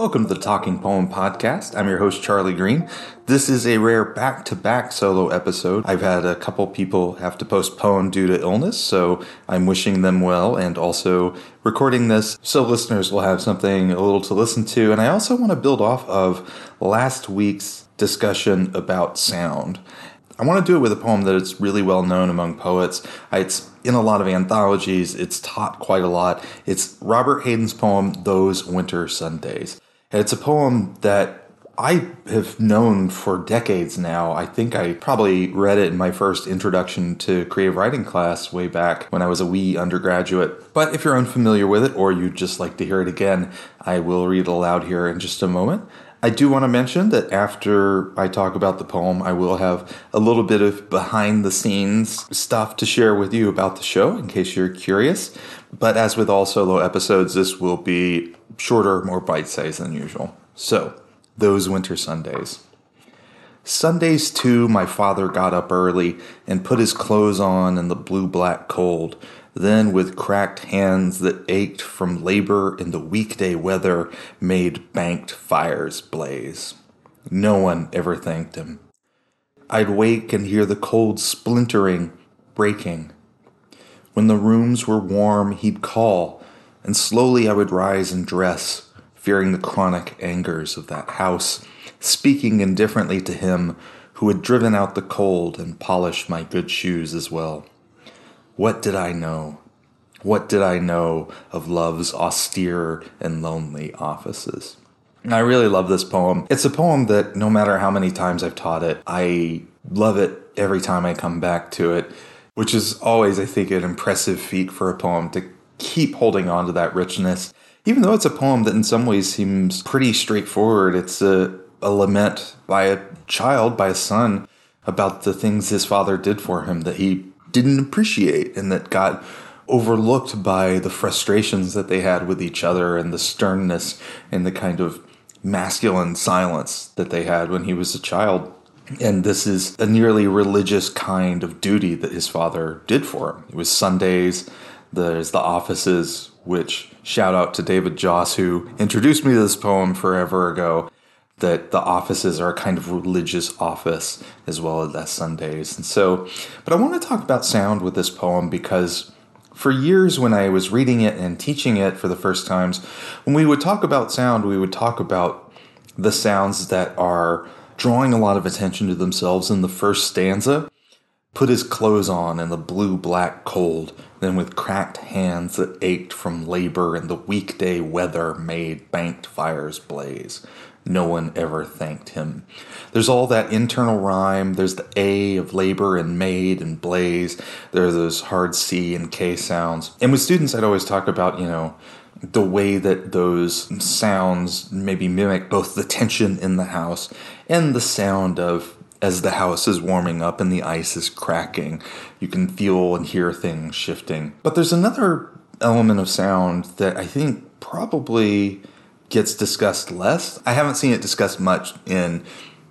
Welcome to the Talking Poem Podcast. I'm your host, Charlie Green. This is a rare back to back solo episode. I've had a couple people have to postpone due to illness, so I'm wishing them well and also recording this so listeners will have something a little to listen to. And I also want to build off of last week's discussion about sound. I want to do it with a poem that is really well known among poets. It's in a lot of anthologies, it's taught quite a lot. It's Robert Hayden's poem, Those Winter Sundays. It's a poem that I have known for decades now. I think I probably read it in my first introduction to creative writing class way back when I was a wee undergraduate. But if you're unfamiliar with it or you'd just like to hear it again, I will read it aloud here in just a moment. I do want to mention that after I talk about the poem, I will have a little bit of behind the scenes stuff to share with you about the show in case you're curious. But as with all solo episodes, this will be shorter, more bite sized than usual. So, those winter Sundays. Sundays, too, my father got up early and put his clothes on in the blue black cold. Then, with cracked hands that ached from labor in the weekday weather, made banked fires blaze. No one ever thanked him. I'd wake and hear the cold splintering, breaking. When the rooms were warm, he'd call, and slowly I would rise and dress, fearing the chronic angers of that house, speaking indifferently to him who had driven out the cold and polished my good shoes as well. What did I know? What did I know of love's austere and lonely offices? I really love this poem. It's a poem that no matter how many times I've taught it, I love it every time I come back to it, which is always, I think, an impressive feat for a poem to keep holding on to that richness. Even though it's a poem that in some ways seems pretty straightforward, it's a, a lament by a child, by a son, about the things his father did for him that he didn't appreciate and that got overlooked by the frustrations that they had with each other and the sternness and the kind of masculine silence that they had when he was a child. And this is a nearly religious kind of duty that his father did for him. It was Sundays, there's the offices, which shout out to David Joss, who introduced me to this poem forever ago that the offices are a kind of religious office as well as Sundays. And so, but I want to talk about sound with this poem because for years when I was reading it and teaching it for the first times, when we would talk about sound, we would talk about the sounds that are drawing a lot of attention to themselves in the first stanza. Put his clothes on in the blue black cold, then with cracked hands that ached from labor and the weekday weather made banked fires blaze no one ever thanked him. There's all that internal rhyme. There's the A of labor and made and blaze. There are those hard C and K sounds. And with students, I'd always talk about, you know, the way that those sounds maybe mimic both the tension in the house and the sound of as the house is warming up and the ice is cracking. You can feel and hear things shifting. But there's another element of sound that I think probably gets discussed less. I haven't seen it discussed much in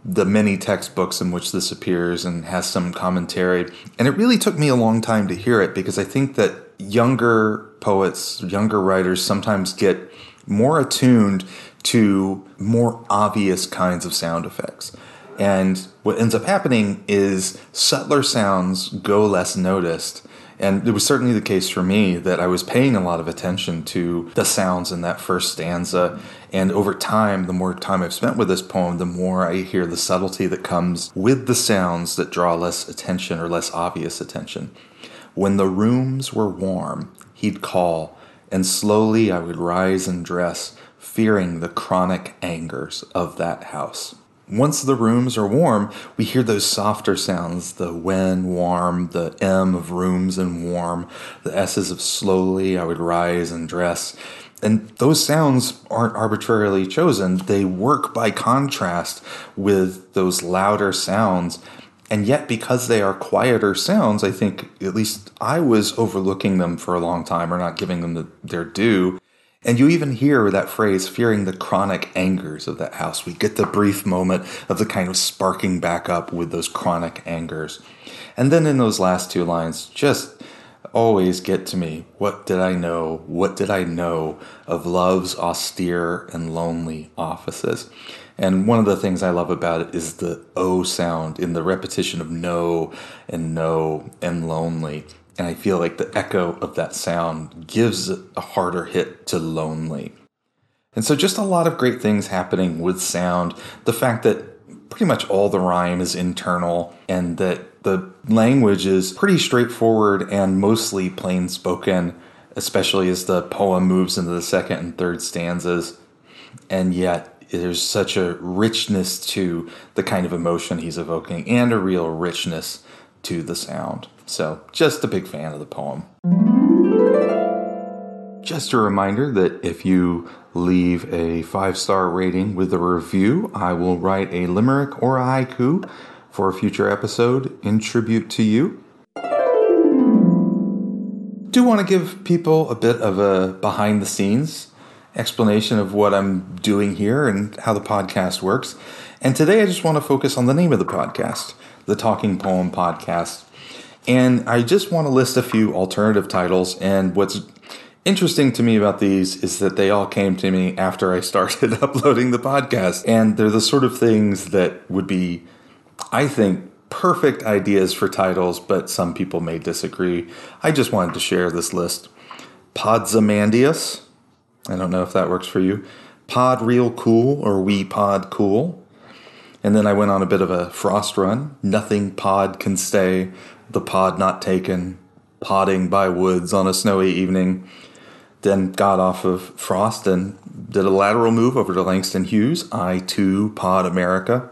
the many textbooks in which this appears and has some commentary. And it really took me a long time to hear it because I think that younger poets, younger writers sometimes get more attuned to more obvious kinds of sound effects. And what ends up happening is subtler sounds go less noticed and it was certainly the case for me that I was paying a lot of attention to the sounds in that first stanza. And over time, the more time I've spent with this poem, the more I hear the subtlety that comes with the sounds that draw less attention or less obvious attention. When the rooms were warm, he'd call, and slowly I would rise and dress, fearing the chronic angers of that house. Once the rooms are warm, we hear those softer sounds the when, warm, the M of rooms and warm, the S's of slowly, I would rise and dress. And those sounds aren't arbitrarily chosen. They work by contrast with those louder sounds. And yet, because they are quieter sounds, I think at least I was overlooking them for a long time or not giving them the, their due. And you even hear that phrase, fearing the chronic angers of that house. We get the brief moment of the kind of sparking back up with those chronic angers. And then in those last two lines, just always get to me. What did I know? What did I know of love's austere and lonely offices? And one of the things I love about it is the O sound in the repetition of no and no and lonely. And I feel like the echo of that sound gives a harder hit to lonely. And so, just a lot of great things happening with sound. The fact that pretty much all the rhyme is internal and that the language is pretty straightforward and mostly plain spoken, especially as the poem moves into the second and third stanzas. And yet, there's such a richness to the kind of emotion he's evoking and a real richness to the sound. So, just a big fan of the poem. Just a reminder that if you leave a five star rating with a review, I will write a limerick or a haiku for a future episode in tribute to you. Do want to give people a bit of a behind the scenes explanation of what I'm doing here and how the podcast works. And today I just want to focus on the name of the podcast, the Talking Poem Podcast. And I just want to list a few alternative titles. And what's interesting to me about these is that they all came to me after I started uploading the podcast. And they're the sort of things that would be, I think, perfect ideas for titles, but some people may disagree. I just wanted to share this list. Podzamandius. I don't know if that works for you. Pod Real Cool or We Pod Cool. And then I went on a bit of a frost run. Nothing pod can stay. The pod not taken. Podding by woods on a snowy evening then got off of Frost and did a lateral move over to Langston Hughes, I too Pod America.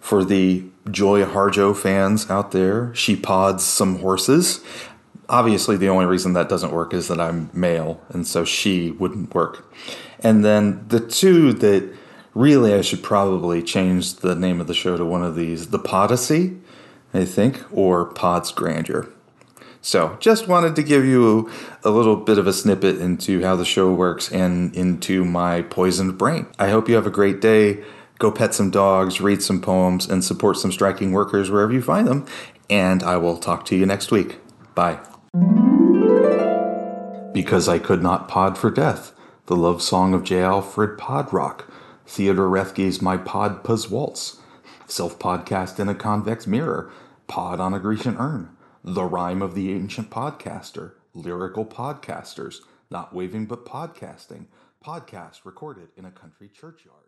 For the Joy Harjo fans out there, she pods some horses. Obviously, the only reason that doesn't work is that I'm male, and so she wouldn't work. And then the two that really I should probably change the name of the show to one of these the Podacy, I think, or Pod's Grandeur. So, just wanted to give you a little bit of a snippet into how the show works and into my poisoned brain. I hope you have a great day. Go pet some dogs, read some poems, and support some striking workers wherever you find them. And I will talk to you next week. Bye. Because I Could Not Pod for Death, the love song of J. Alfred Podrock, Theodore Roethke's My Pod Puz Waltz, self podcast in a convex mirror, pod on a Grecian urn. The Rhyme of the Ancient Podcaster, Lyrical Podcasters, Not Waving but Podcasting, podcast recorded in a country churchyard.